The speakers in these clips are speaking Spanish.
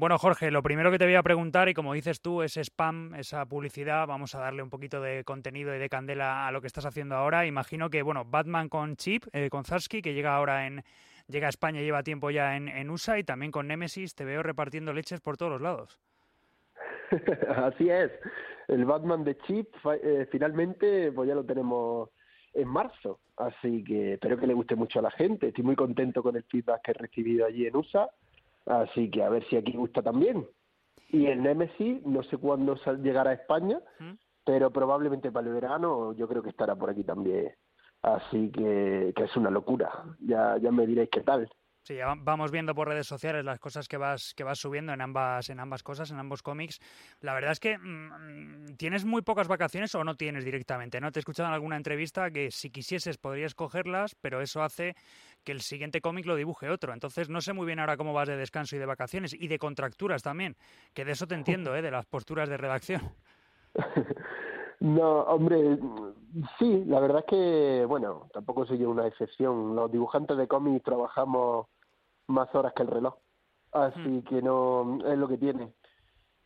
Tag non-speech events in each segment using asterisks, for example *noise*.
Bueno, Jorge, lo primero que te voy a preguntar, y como dices tú, ese spam, esa publicidad, vamos a darle un poquito de contenido y de candela a lo que estás haciendo ahora. Imagino que, bueno, Batman con Chip, eh, con Zarsky, que llega ahora en, llega a España, lleva tiempo ya en, en USA, y también con Nemesis, te veo repartiendo leches por todos los lados. *laughs* Así es. El Batman de Chip eh, finalmente pues ya lo tenemos en marzo. Así que espero que le guste mucho a la gente. Estoy muy contento con el feedback que he recibido allí en USA. Así que a ver si aquí gusta también. Y el Nemesis, no sé cuándo llegará a España, pero probablemente para el verano yo creo que estará por aquí también. Así que, que es una locura. Ya, ya me diréis qué tal. Sí, vamos viendo por redes sociales las cosas que vas que vas subiendo en ambas en ambas cosas, en ambos cómics. La verdad es que mm, tienes muy pocas vacaciones o no tienes directamente, ¿no? Te he escuchado en alguna entrevista que si quisieses podrías cogerlas, pero eso hace que el siguiente cómic lo dibuje otro. Entonces no sé muy bien ahora cómo vas de descanso y de vacaciones y de contracturas también, que de eso te entiendo, *laughs* ¿eh? de las posturas de redacción. *laughs* No, hombre, sí, la verdad es que, bueno, tampoco soy yo una excepción. Los dibujantes de cómics trabajamos más horas que el reloj, así mm. que no, es lo que tiene.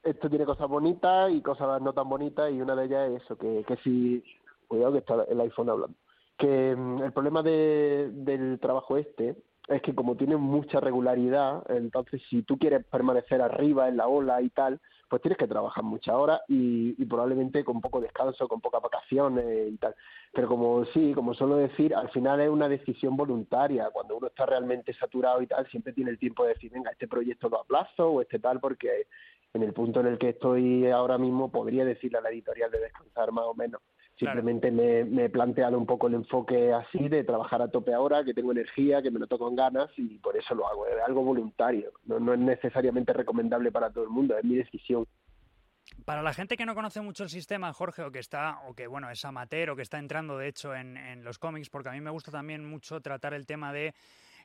Esto tiene cosas bonitas y cosas no tan bonitas y una de ellas es eso, que, que si, cuidado que está el iPhone hablando, que mm, el problema de, del trabajo este es que como tiene mucha regularidad, entonces si tú quieres permanecer arriba en la ola y tal, pues tienes que trabajar muchas horas y, y, probablemente con poco descanso, con pocas vacaciones y tal. Pero como sí, como suelo decir, al final es una decisión voluntaria. Cuando uno está realmente saturado y tal, siempre tiene el tiempo de decir, venga, este proyecto lo aplazo o este tal, porque en el punto en el que estoy ahora mismo podría decirle a la editorial de descansar más o menos. Simplemente me, he planteado un poco el enfoque así de trabajar a tope ahora, que tengo energía, que me lo toco en ganas y por eso lo hago. Es algo voluntario, no, no es necesariamente recomendable para todo el mundo, es mi decisión. Para la gente que no conoce mucho el sistema, Jorge, o que está, o que bueno, es amateur, o que está entrando de hecho en, en los cómics, porque a mí me gusta también mucho tratar el tema de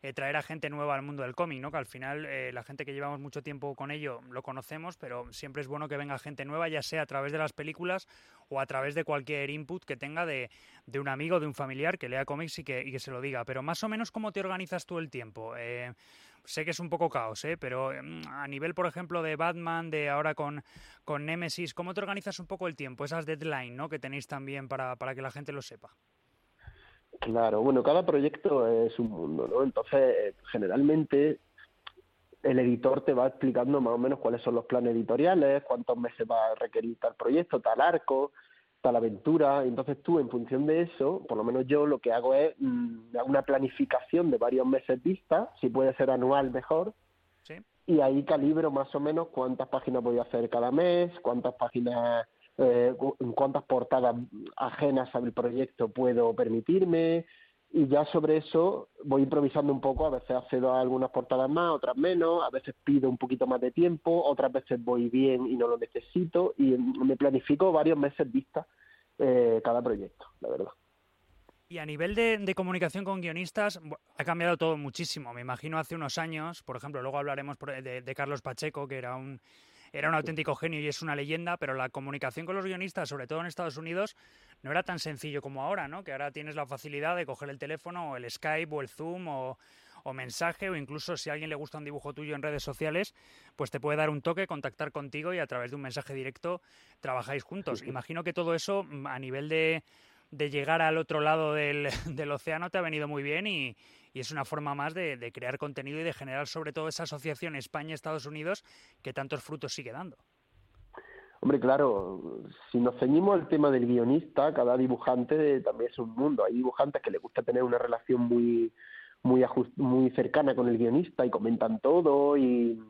eh, traer a gente nueva al mundo del cómic, ¿no? Que al final eh, la gente que llevamos mucho tiempo con ello lo conocemos, pero siempre es bueno que venga gente nueva, ya sea a través de las películas o a través de cualquier input que tenga de, de un amigo, de un familiar que lea cómics y que, y que se lo diga. Pero más o menos, ¿cómo te organizas tú el tiempo? Eh, sé que es un poco caos, ¿eh? pero mm, a nivel, por ejemplo, de Batman, de ahora con, con Nemesis, ¿cómo te organizas un poco el tiempo? Esas deadlines ¿no? que tenéis también para, para que la gente lo sepa. Claro, bueno, cada proyecto es un mundo, ¿no? Entonces, generalmente el editor te va explicando más o menos cuáles son los planes editoriales, cuántos meses va a requerir tal proyecto, tal arco, tal aventura. Entonces tú, en función de eso, por lo menos yo lo que hago es mm, una planificación de varios meses vista, si puede ser anual mejor, ¿Sí? y ahí calibro más o menos cuántas páginas voy a hacer cada mes, cuántas páginas eh, cuántas portadas ajenas al proyecto puedo permitirme y ya sobre eso voy improvisando un poco, a veces accedo a algunas portadas más, otras menos, a veces pido un poquito más de tiempo, otras veces voy bien y no lo necesito y me planifico varios meses vistas eh, cada proyecto, la verdad. Y a nivel de, comunicación con guionistas, ha cambiado todo muchísimo. Me imagino hace unos años, por ejemplo, luego hablaremos de Carlos Pacheco, que era un, era un auténtico genio y es una leyenda, pero la comunicación con los guionistas, sobre todo en Estados Unidos, no era tan sencillo como ahora, ¿no? Que ahora tienes la facilidad de coger el teléfono o el Skype o el Zoom o, mensaje o incluso si a alguien le gusta un dibujo tuyo en redes sociales, pues te puede dar un toque, contactar contigo y a través de un mensaje directo trabajáis juntos. Imagino que todo eso mm, a nivel de, de llegar al otro lado del, *laughs* del océano te ha venido muy bien y, y es una forma más de, crear contenido y de generar sobre todo esa asociación España-Estados Unidos que tantos frutos sigue dando. Hombre, claro, si nos ceñimos al tema del guionista, cada dibujante también es un mundo. Hay dibujantes que les gusta tener una relación muy muy cercana con el guionista y comentan todo y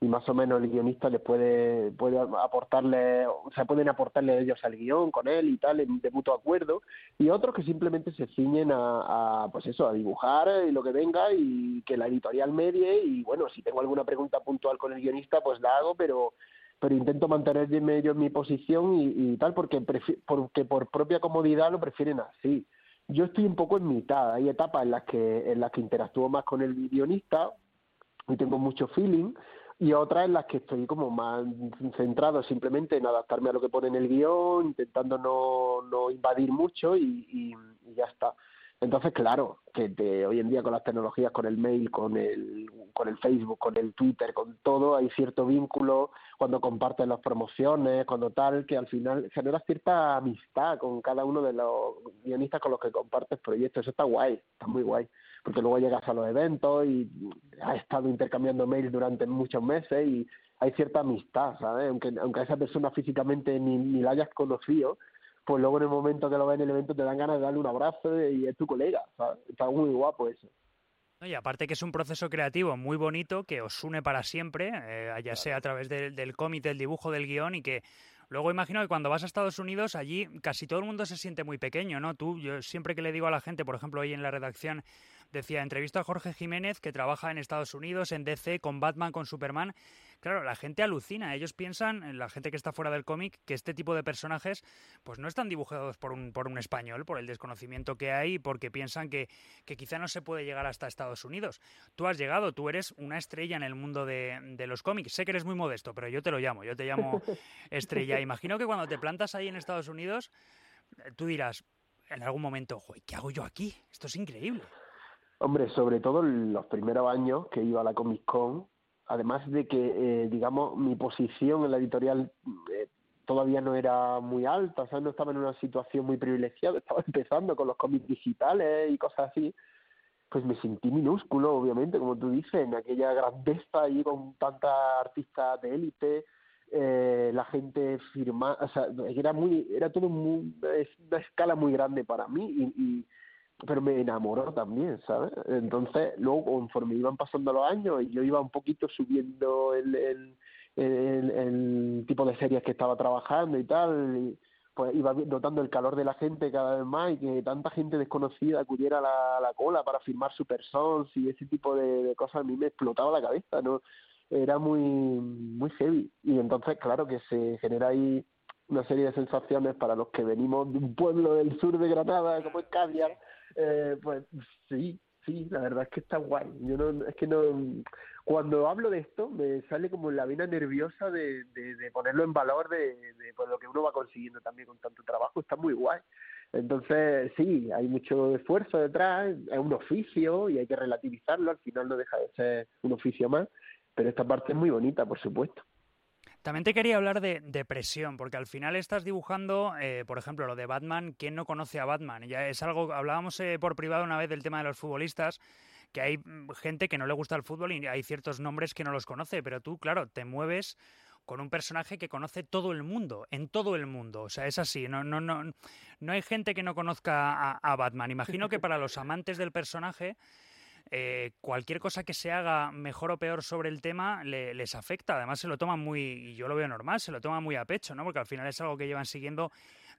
y más o menos el guionista les puede, puede aportarle, o sea, pueden aportarle ellos al guion con él y tal, de mutuo acuerdo, y otros que simplemente se ciñen a, pues eso, a dibujar y lo que venga y que la editorial medie y bueno, si tengo alguna pregunta puntual con el guionista, pues la hago, pero pero intento mantenerme yo en mi posición y, tal porque porque por propia comodidad lo prefieren así. Yo estoy un poco en mitad, hay etapas en las que en las que interactúo más con el guionista y tengo mucho feeling, y otras en las que estoy como más centrado simplemente en adaptarme a lo que pone en el guion, intentando no, no invadir mucho y, y, ya está. Entonces, claro, que te, hoy en día con las tecnologías, con el mail, con el, con el Facebook, con el Twitter, con todo, hay cierto vínculo cuando compartes las promociones, cuando tal, que al final genera cierta amistad con cada uno de los guionistas con los que compartes proyectos. Eso está guay, está muy guay, porque luego llegas a los eventos y has estado intercambiando mails durante muchos meses y hay cierta amistad, ¿sabes? Aunque, aunque a esa persona físicamente ni, ni la hayas conocido, pues luego en el momento que lo ves en el evento te dan ganas de darle un abrazo y es tu colega, Está muy guapo eso. Y aparte que es un proceso creativo muy bonito que os une para siempre, eh, ya sea a través del, del cómic, del dibujo, del guion y que luego imagino que cuando vas a Estados Unidos allí casi todo el mundo se siente muy pequeño, ¿no? Tú, yo siempre que le digo a la gente, por ejemplo, hoy en la redacción decía, entrevista a Jorge Jiménez que trabaja en Estados Unidos, en DC, con Batman, con Superman Claro, la gente alucina. Ellos piensan, la gente que está fuera del cómic, que este tipo de personajes pues no están dibujados por un, por un español, por el desconocimiento que hay, porque piensan que, que quizá no se puede llegar hasta Estados Unidos. Tú has llegado, tú eres una estrella en el mundo de, de los cómics. Sé que eres muy modesto, pero yo te lo llamo, yo te llamo *laughs* estrella. Imagino que cuando te plantas ahí en Estados Unidos, eh, tú dirás en algún momento, ¿qué hago yo aquí? Esto es increíble. Hombre, sobre todo los primeros años que iba a la Comic Con, además de que, eh, digamos, mi posición en la editorial eh, todavía no era muy alta, o sea, no estaba en una situación muy privilegiada, *laughs* estaba empezando con los cómics digitales y cosas así, pues me sentí minúsculo, obviamente, como tú dices, en aquella grandeza allí con tantas artistas de élite, eh, la gente firma, o sea, era muy, era todo muy, una escala muy grande para mí y, y pero me enamoró también, ¿sabes? Entonces, luego, conforme iban pasando los años y yo iba un poquito subiendo el, el, tipo de series que estaba trabajando y tal, pues iba notando el calor de la gente cada vez más y que tanta gente desconocida acudiera la, la cola para firmar Super Sons y ese tipo de, de cosas a mí me explotaba la cabeza, ¿no? Era muy, muy heavy. Y entonces, claro que se genera ahí una serie de sensaciones para los que venimos de un pueblo del sur de Granada, como es Caviar, eh, pues sí, sí, la verdad es que está guay. Yo no, es que no, cuando hablo de esto me sale como la vena nerviosa de, de, ponerlo en valor de, de pues, lo que uno va consiguiendo también con tanto trabajo, está muy guay. Entonces, sí, hay mucho esfuerzo detrás, es un oficio y hay que relativizarlo, al final no deja de ser un oficio más, pero esta parte es muy bonita, por supuesto. También te quería hablar de, presión, porque al final estás dibujando, eh, por ejemplo, lo de Batman. ¿Quién no conoce a Batman? Ya es algo, hablábamos eh, por privado una vez del tema de los futbolistas, que hay mm, gente que no le gusta el fútbol y hay ciertos nombres que no los conoce, pero tú, claro, te mueves con un personaje que conoce todo el mundo, en todo el mundo. O sea, es así. No, no, no, no hay gente que no conozca a Batman. Imagino que para los amantes del personaje eh, cualquier cosa que se haga mejor o peor sobre el tema les afecta. Además, se lo toman muy, y yo lo veo normal, se lo toman muy a pecho, ¿no? Porque al final es algo que llevan siguiendo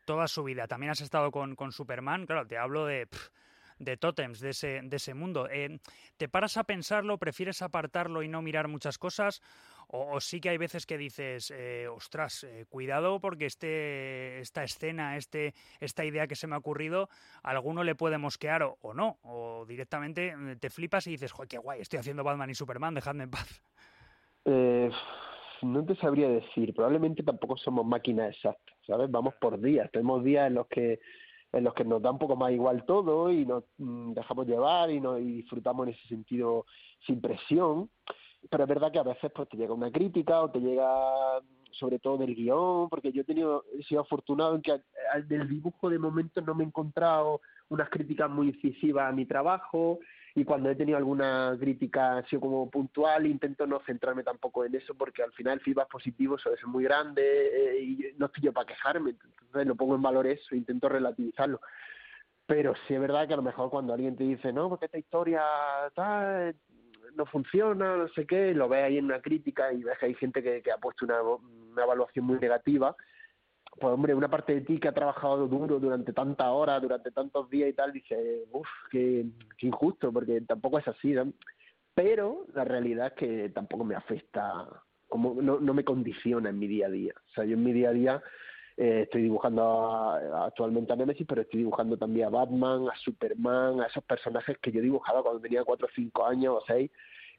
toda su vida. También has estado con, con Superman, claro, te hablo de. de tótems de ese, de ese mundo. Eh, ¿Te paras a pensarlo, prefieres apartarlo y no mirar muchas cosas? O, sí que hay veces que dices, eh, ostras, eh, cuidado porque este, esta escena, este, esta idea que se me ha ocurrido, a alguno le puede mosquear o, no. O directamente eh, te flipas y dices, joder, qué guay, estoy haciendo Batman y Superman, dejadme en paz. no te sabría decir, probablemente tampoco somos máquinas exactas, ¿sabes? Vamos por días, tenemos días en los que en los que nos da un poco más igual todo y nos mm, dejamos llevar y, nos, y disfrutamos en ese sentido sin presión pero es verdad que a veces pues te llega una crítica o te llega sobre todo del guion, porque yo he tenido, he sido afortunado en que del dibujo de momento no me he encontrado unas críticas muy incisivas a mi trabajo y cuando he tenido alguna crítica ha sido como puntual, intento no centrarme tampoco en eso porque al final el feedback positivo suele ser muy grande eh, y no estoy yo para quejarme, entonces lo pongo en valor eso, intento relativizarlo. Pero sí es verdad que a lo mejor cuando alguien te dice, no, porque esta historia tal, no funciona, no sé qué, lo ves ahí en una crítica y ves que hay gente que, ha puesto una, una evaluación muy negativa, pues hombre, una parte de ti que ha trabajado duro durante tantas horas, durante tantos días y tal, dice, uff, qué, injusto, porque tampoco es así, Pero la realidad es que tampoco me afecta, como no, no me condiciona en mi día a día. O sea, yo en mi día a día eh, estoy dibujando actualmente a Nemesis, pero estoy dibujando también a Batman, a Superman, a esos personajes que yo dibujaba cuando tenía cuatro o cinco años o seis.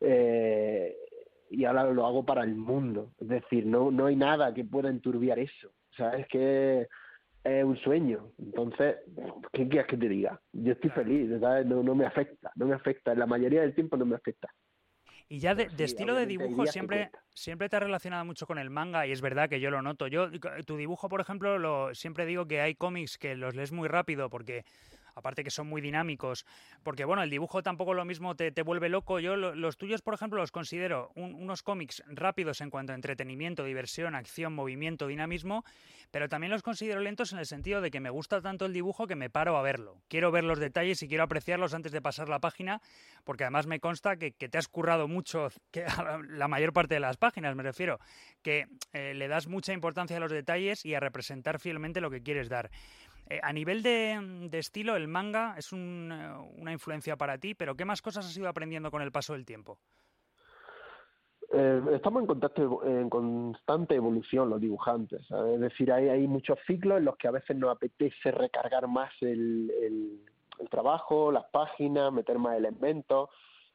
Eh, y ahora lo hago para el mundo. Es decir, no, no hay nada que pueda enturbiar eso. O sea, es que es un sueño. Entonces, ¿qué quieres que te diga? Yo estoy feliz, No, no me afecta, no me afecta. La mayoría del tiempo no me afecta. Y ya de, estilo de dibujo siempre, siempre te has relacionado mucho con el manga y es verdad que yo lo noto. Yo, tu dibujo, por ejemplo, lo, siempre digo que hay cómics que los lees muy rápido porque aparte que son muy dinámicos, porque bueno, el dibujo tampoco lo mismo te, vuelve loco. Yo los tuyos, por ejemplo, los considero unos cómics rápidos en cuanto a entretenimiento, diversión, acción, movimiento, dinamismo, pero también los considero lentos en el sentido de que me gusta tanto el dibujo que me paro a verlo. Quiero ver los detalles y quiero apreciarlos antes de pasar la página, porque además me consta que, te has currado mucho *laughs* que la mayor parte de las páginas, me refiero, que eh, le das mucha importancia a los detalles y a representar fielmente lo que quieres dar. Eh, a nivel de, estilo, el manga es una influencia para ti, pero ¿qué más cosas has ido aprendiendo con el paso del tiempo? Eh, estamos en, contacto, en constante evolución los dibujantes. Es decir, hay, muchos ciclos en los que a veces nos apetece recargar más el, el, trabajo, las páginas, meter más elementos.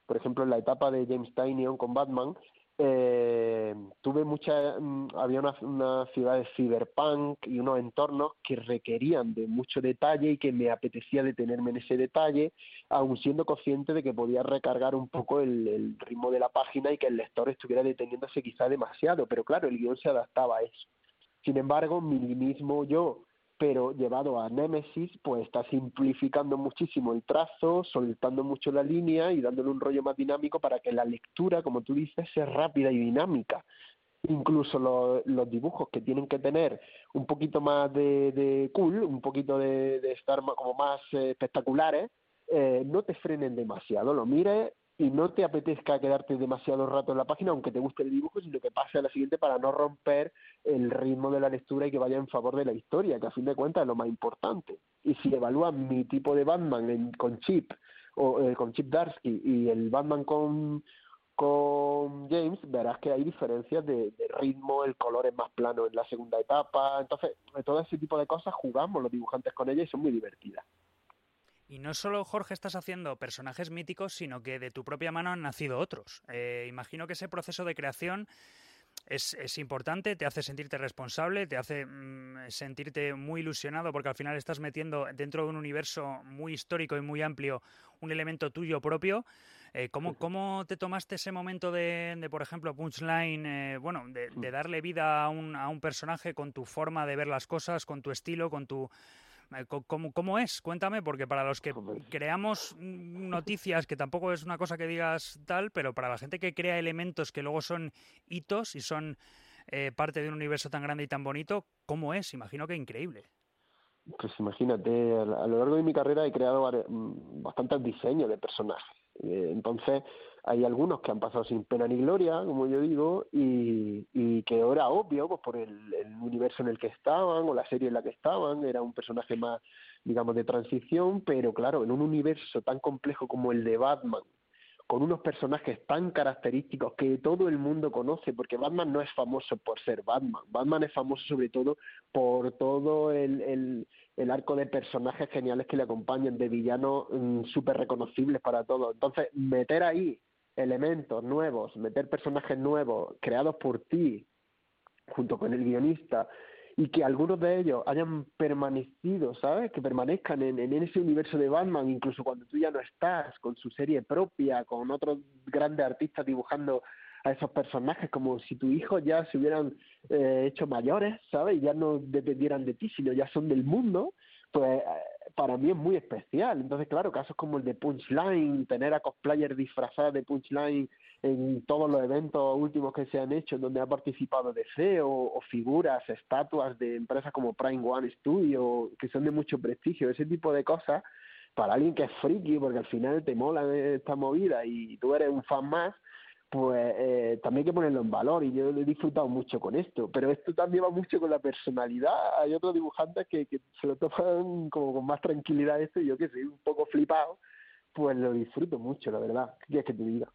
Por ejemplo, en la etapa de James Tynion con Batman, eh, tuve mucha, mm, había una, una ciudad de cyberpunk y unos entornos que requerían de mucho detalle y que me apetecía detenerme en ese detalle, aun siendo consciente de que podía recargar un poco el, el ritmo de la página y que el lector estuviera deteniéndose quizá demasiado, pero claro, el guion se adaptaba a eso. Sin embargo, mi mismo yo pero llevado a Nemesis, pues está simplificando muchísimo el trazo, soltando mucho la línea y dándole un rollo más dinámico para que la lectura, como tú dices, sea rápida y dinámica. Incluso los, dibujos que tienen que tener un poquito más de, cool, un poquito de, estar como más eh, espectaculares, eh, no te frenen demasiado. Lo mires y no te apetezca quedarte demasiado rato en la página, aunque te guste el dibujo, sino que pase a la siguiente para no romper el ritmo de la lectura y que vaya en favor de la historia, que a fin de cuentas es lo más importante. Y si evalúan mi tipo de Batman con Chip, o eh, con Chip Darsky, y el Batman con, con James, verás que hay diferencias de, de, ritmo, el color es más plano en la segunda etapa, entonces todo ese tipo de cosas jugamos los dibujantes con ella y son muy divertidas. Y no solo, Jorge, estás haciendo personajes míticos, sino que de tu propia mano han nacido otros. Eh, imagino que ese proceso de creación es, es, importante, te hace sentirte responsable, te hace mm, sentirte muy ilusionado, porque al final estás metiendo dentro de un universo muy histórico y muy amplio un elemento tuyo propio. Eh, ¿cómo, ¿Cómo te tomaste ese momento de, de por ejemplo, Punchline, eh, bueno, de, de, darle vida a un, a un personaje con tu forma de ver las cosas, con tu estilo, con tu ¿Cómo, ¿Cómo, es? Cuéntame, porque para los que creamos noticias, que tampoco es una cosa que digas tal, pero para la gente que crea elementos que luego son hitos y son eh, parte de un universo tan grande y tan bonito, ¿cómo es? Imagino que increíble. Pues imagínate, a lo largo de mi carrera he creado mm, bastantes diseños de personajes. Eh, entonces, hay algunos que han pasado sin pena ni gloria, como yo digo, y, y que era obvio, pues por el, el, universo en el que estaban o la serie en la que estaban, era un personaje más, digamos, de transición, pero claro, en un universo tan complejo como el de Batman, con unos personajes tan característicos que todo el mundo conoce, porque Batman no es famoso por ser Batman, Batman es famoso sobre todo por todo el, el, el arco de personajes geniales que le acompañan, de villanos mm, súper reconocibles para todos. Entonces, meter ahí elementos nuevos, meter personajes nuevos creados por ti, junto con el guionista, y que algunos de ellos hayan permanecido, ¿sabes? Que permanezcan en, en, ese universo de Batman, incluso cuando tú ya no estás, con su serie propia, con otros grandes artistas dibujando a esos personajes, como si tu hijo ya se hubieran eh, hecho mayores, ¿sabes? Y ya no dependieran de ti, sino ya son del mundo, pues para mí es muy especial. Entonces, claro, casos como el de Punchline, tener a cosplayers disfrazados de Punchline en todos los eventos últimos que se han hecho, donde ha participado DC o, o figuras, estatuas de empresas como Prime One Studio, que son de mucho prestigio, ese tipo de cosas, para alguien que es friki, porque al final te mola esta movida y tú eres un fan más, pues eh, también hay que ponerlo en valor y yo he disfrutado mucho con esto, pero esto también va mucho con la personalidad. Hay otros dibujantes que, que se lo toman como con más tranquilidad esto y yo que soy un poco flipado, pues lo disfruto mucho, la verdad. ¿Qué quieres que te diga?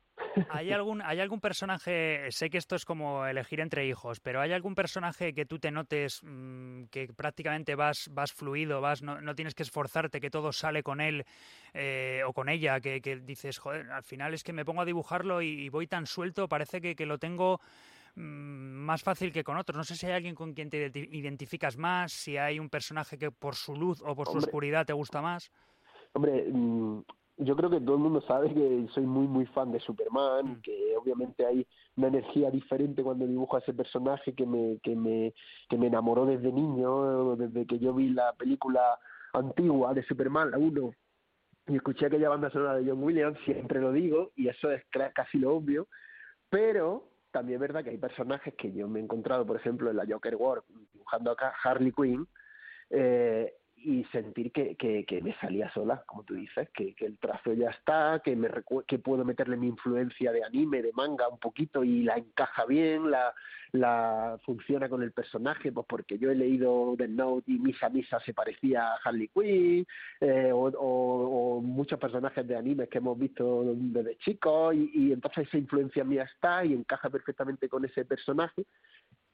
¿Hay algún, ¿Hay algún personaje, sé que esto es como elegir entre hijos, pero ¿hay algún personaje que tú te notes mmm, que prácticamente vas, vas fluido, vas, no, no, tienes que esforzarte, que todo sale con él eh, o con ella, que, que, dices, joder, al final es que me pongo a dibujarlo y, y voy tan suelto, parece que, que lo tengo mm, más fácil que con otros. No sé si hay alguien con quien te identificas más, si hay un personaje que por su luz o por su oscuridad te gusta más. Hombre, mm, yo creo que todo el mundo sabe que soy muy, muy fan de Superman, mm. que obviamente hay una energía diferente cuando dibujo a ese personaje que me, que me, que me enamoró desde niño, desde que yo vi la película antigua de Superman, la 1, y escuché aquella banda sonora de John Williams, siempre lo digo, y eso es casi lo obvio, pero también es verdad que hay personajes que yo me he encontrado, por ejemplo, en la Joker War, dibujando acá Harley Quinn, eh, y sentir que, que, que, me salía sola, como tú dices, que, que el trazo ya está, que, me que puedo meterle mi influencia de anime, de manga un poquito y la encaja bien, la, la funciona con el personaje, pues porque yo he leído The Note y Misa Misa se parecía a Harley Quinn, eh, o, o, muchos personajes de anime que hemos visto desde chicos, y entonces esa influencia mía está y encaja perfectamente con ese personaje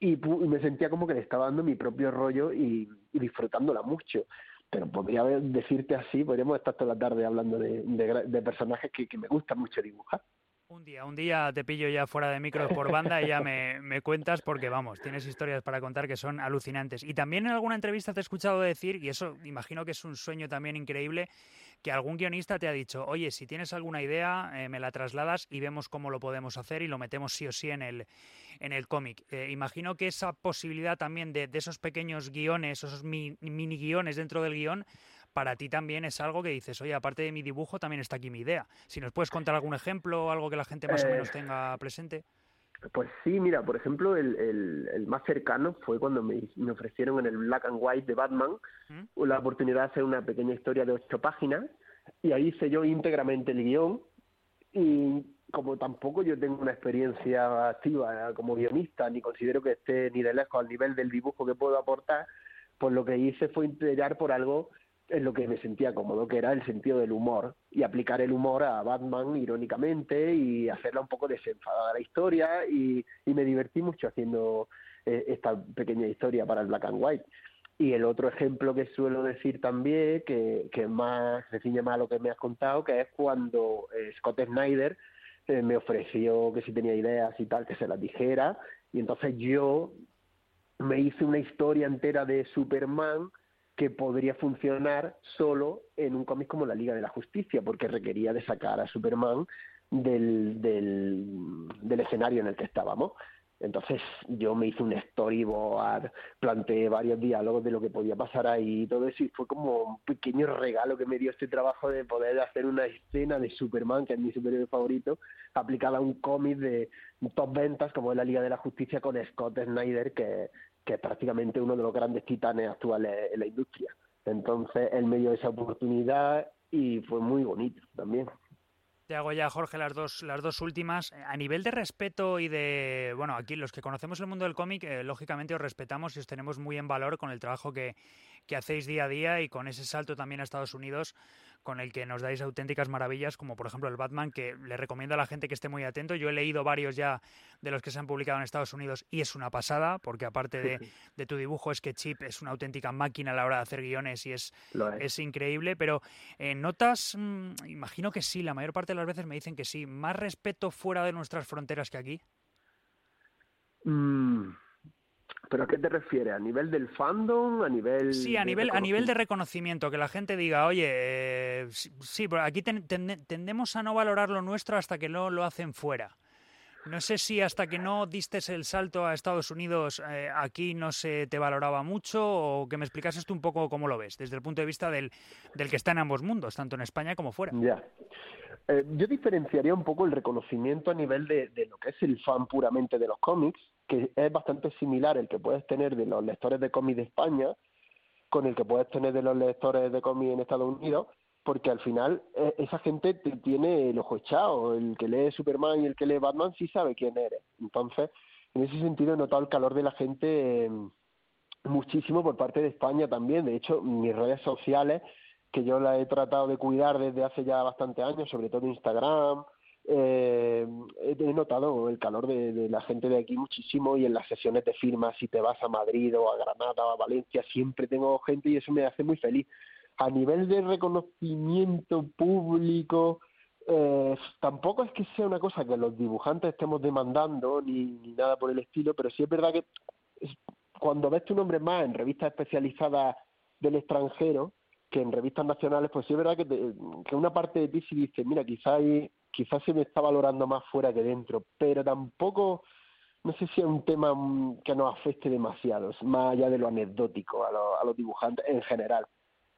y, me sentía como que le estaba dando mi propio rollo y, disfrutándola mucho. Pero podría decirte así, podríamos estar toda la tarde hablando de, personajes que, me gusta mucho dibujar. Un día, un día te pillo ya fuera de micro por banda y ya me, me, cuentas porque, vamos, tienes historias para contar que son alucinantes. Y también en alguna entrevista te he escuchado decir, y eso imagino que es un sueño también increíble, que algún guionista te ha dicho, oye, si tienes alguna idea, eh, me la trasladas y vemos cómo lo podemos hacer y lo metemos sí o sí en el, en el cómic. Eh, imagino que esa posibilidad también de, de esos pequeños guiones, esos mini guiones dentro del guion, para ti también es algo que dices, oye, aparte de mi dibujo, también está aquí mi idea. Si nos puedes contar algún ejemplo algo que la gente más o menos eh, tenga presente. Pues sí, mira, por ejemplo, el, el, más cercano fue cuando me, me, ofrecieron en el Black and White de Batman ¿Mm? la oportunidad de hacer una pequeña historia de ocho páginas y ahí hice yo íntegramente el guion y como tampoco yo tengo una experiencia activa como guionista, ni considero que esté ni de lejos al nivel del dibujo que puedo aportar, pues lo que hice fue integrar por algo en lo que me sentía cómodo, que era el sentido del humor, y aplicar el humor a Batman irónicamente y hacerla un poco desenfadada la historia, y, y me divertí mucho haciendo eh, esta pequeña historia para el Black and White. Y el otro ejemplo que suelo decir también, que, que más se ciñe más a lo que me has contado, que es cuando eh, Scott Snyder eh, me ofreció que si tenía ideas y tal, que se las dijera, y entonces yo me hice una historia entera de Superman, que podría funcionar solo en un cómic como la Liga de la Justicia, porque requería de sacar a Superman del, del, escenario en el que estábamos. Entonces yo me hice un storyboard, planteé varios diálogos de lo que podía pasar ahí y todo eso, y fue como un pequeño regalo que me dio este trabajo de poder hacer una escena de Superman, que es mi superhéroe favorito, aplicada a un cómic de top ventas como es la Liga de la Justicia con Scott Snyder, que, que es prácticamente uno de los grandes titanes actuales en la industria. Entonces él me dio esa oportunidad y fue muy bonito también. Te hago ya, Jorge, las dos, las dos últimas. A nivel de respeto y de, bueno, aquí los que conocemos el mundo del cómic, eh, lógicamente os respetamos y os tenemos muy en valor con el trabajo que, que hacéis día a día y con ese salto también a Estados Unidos con el que nos dais auténticas maravillas, como por ejemplo el Batman, que le recomiendo a la gente que esté muy atento. Yo he leído varios ya de los que se han publicado en Estados Unidos y es una pasada, porque aparte de, *laughs* tu dibujo es que Chip es una auténtica máquina a la hora de hacer guiones y es, es. increíble, pero eh, notas, mm, imagino que sí, la mayor parte de las veces me dicen que sí, más respeto fuera de nuestras fronteras que aquí. Mm, ¿Pero a qué te refieres? ¿A nivel del fandom? ¿A nivel.? Sí, a nivel, a nivel de reconocimiento, que la gente diga, oye, eh, sí, pero aquí tendemos a no valorar lo nuestro hasta que no lo hacen fuera. No sé si hasta que no diste el salto a Estados Unidos eh, aquí no se te valoraba mucho o que me explicases tú un poco cómo lo ves, desde el punto de vista del, del que está en ambos mundos, tanto en España como fuera. Ya. Eh, yo diferenciaría un poco el reconocimiento a nivel de, de lo que es el fan puramente de los cómics que es bastante similar el que puedes tener de los lectores de cómics de España con el que puedes tener de los lectores de cómics en Estados Unidos, porque al final e, esa gente te tiene el ojo echado, el que lee Superman y el que lee Batman sí sabe quién eres. Entonces, en ese sentido he notado el calor de la gente em, muchísimo por parte de España también. De hecho, mis redes sociales, que yo las he tratado de cuidar desde hace ya bastante años, sobre todo Instagram, eh, he notado el calor de, la gente de aquí muchísimo y en las sesiones de firmas, si te vas a Madrid o a Granada o a Valencia, siempre tengo gente y eso me hace muy feliz. A nivel de reconocimiento público, Eh, tampoco es que sea una cosa que los dibujantes estemos demandando ni, nada por el estilo, pero sí es verdad que cuando ves tu nombre más en revistas especializadas del extranjero que en revistas nacionales, pues sí es verdad que, que una parte de ti sí dice, mira, quizás se me está valorando más fuera que dentro, pero tampoco no sé si es un tema mm, que nos afecte demasiado, más allá de lo anecdótico a, a los dibujantes en general.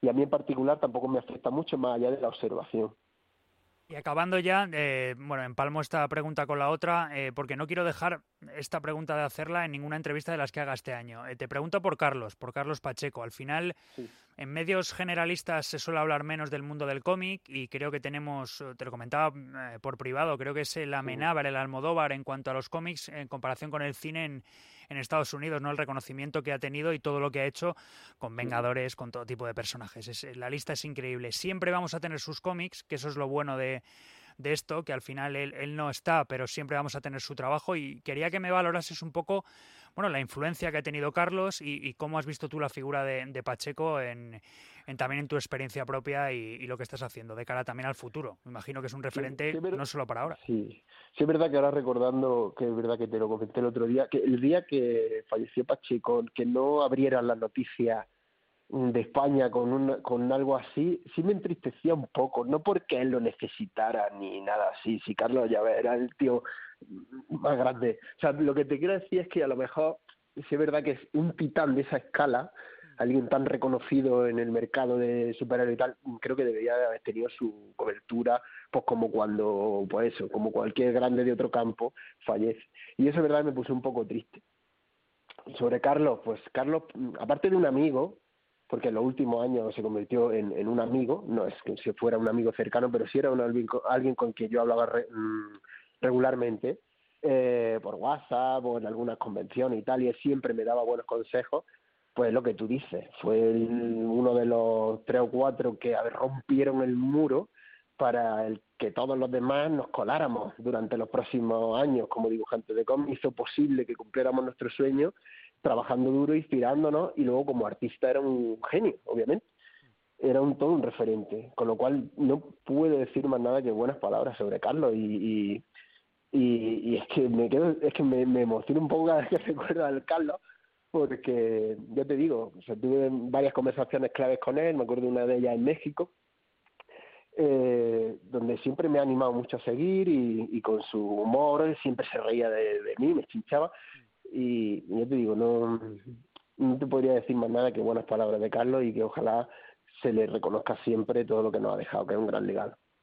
Y a mí en particular tampoco me afecta mucho más allá de la observación. Y acabando ya, eh, bueno, empalmo esta pregunta con la otra, eh, porque no quiero dejar esta pregunta de hacerla en ninguna entrevista de las que haga este año. Eh, te pregunto por Carlos, por Carlos Pacheco. Al final, en medios generalistas se suele hablar menos del mundo del cómic y creo que tenemos, te lo comentaba por privado, creo que es el Amenábar, el Almodóvar en cuanto a los cómics en comparación con el cine en en Estados Unidos, ¿no? El reconocimiento que ha tenido y todo lo que ha hecho con Vengadores, con todo tipo de personajes. la lista es increíble. Siempre vamos a tener sus cómics, que eso es lo bueno de, esto, que al final él, no está, pero siempre vamos a tener su trabajo y quería que me valorases un poco, bueno, la influencia que ha tenido Carlos y, cómo has visto tú la figura de Pacheco en, también en tu experiencia propia y, lo que estás haciendo de cara también al futuro. Me imagino que es un referente no solo para ahora. Sí, sí es verdad que ahora recordando, que es verdad que te lo comenté el otro día, que el día que falleció Pacheco, que no abrieran las noticias de España con, un, con algo así, sí me entristecía un poco, no porque él lo necesitara ni nada así, si Carlos ya era el tío más grande. O sea, lo que te quiero decir es que a lo mejor, sí es verdad que es un titán de esa escala, alguien tan reconocido en el mercado de superhéroes y tal, creo que debería haber tenido su cobertura, pues como cuando, pues eso, como cualquier grande de otro campo fallece. Y eso, es verdad, me puse un poco triste. Sobre Carlos, pues Carlos, aparte de un amigo, porque en los últimos años se convirtió en, un amigo, no es que si fuera un amigo cercano, pero sí era un, alguien con quien yo hablaba mm, regularmente, eh, por WhatsApp o en algunas convenciones y tal, y él siempre me daba buenos consejos. Pues lo que tú dices, fue uno de los tres o cuatro que rompieron el muro para el que todos los demás nos coláramos durante los próximos años como dibujantes de cómics, hizo posible que cumpliéramos nuestro sueño trabajando duro, inspirándonos y luego como artista era un genio, obviamente. Era un todo un referente, con lo cual no puedo decir más nada que buenas palabras sobre Carlos y, y, es que me quedo, es que me, me un poco cada vez que *laughs* recuerdo al Carlos porque yo te digo, tuve varias conversaciones claves con él, me acuerdo de una de ellas en México, eh, donde siempre me ha animado mucho a seguir y, con su humor siempre se reía de, mí, me chinchaba y yo te digo, no, no te podría decir más nada que buenas palabras de Carlos y que ojalá se le reconozca siempre todo lo que nos ha dejado, que es un gran legado.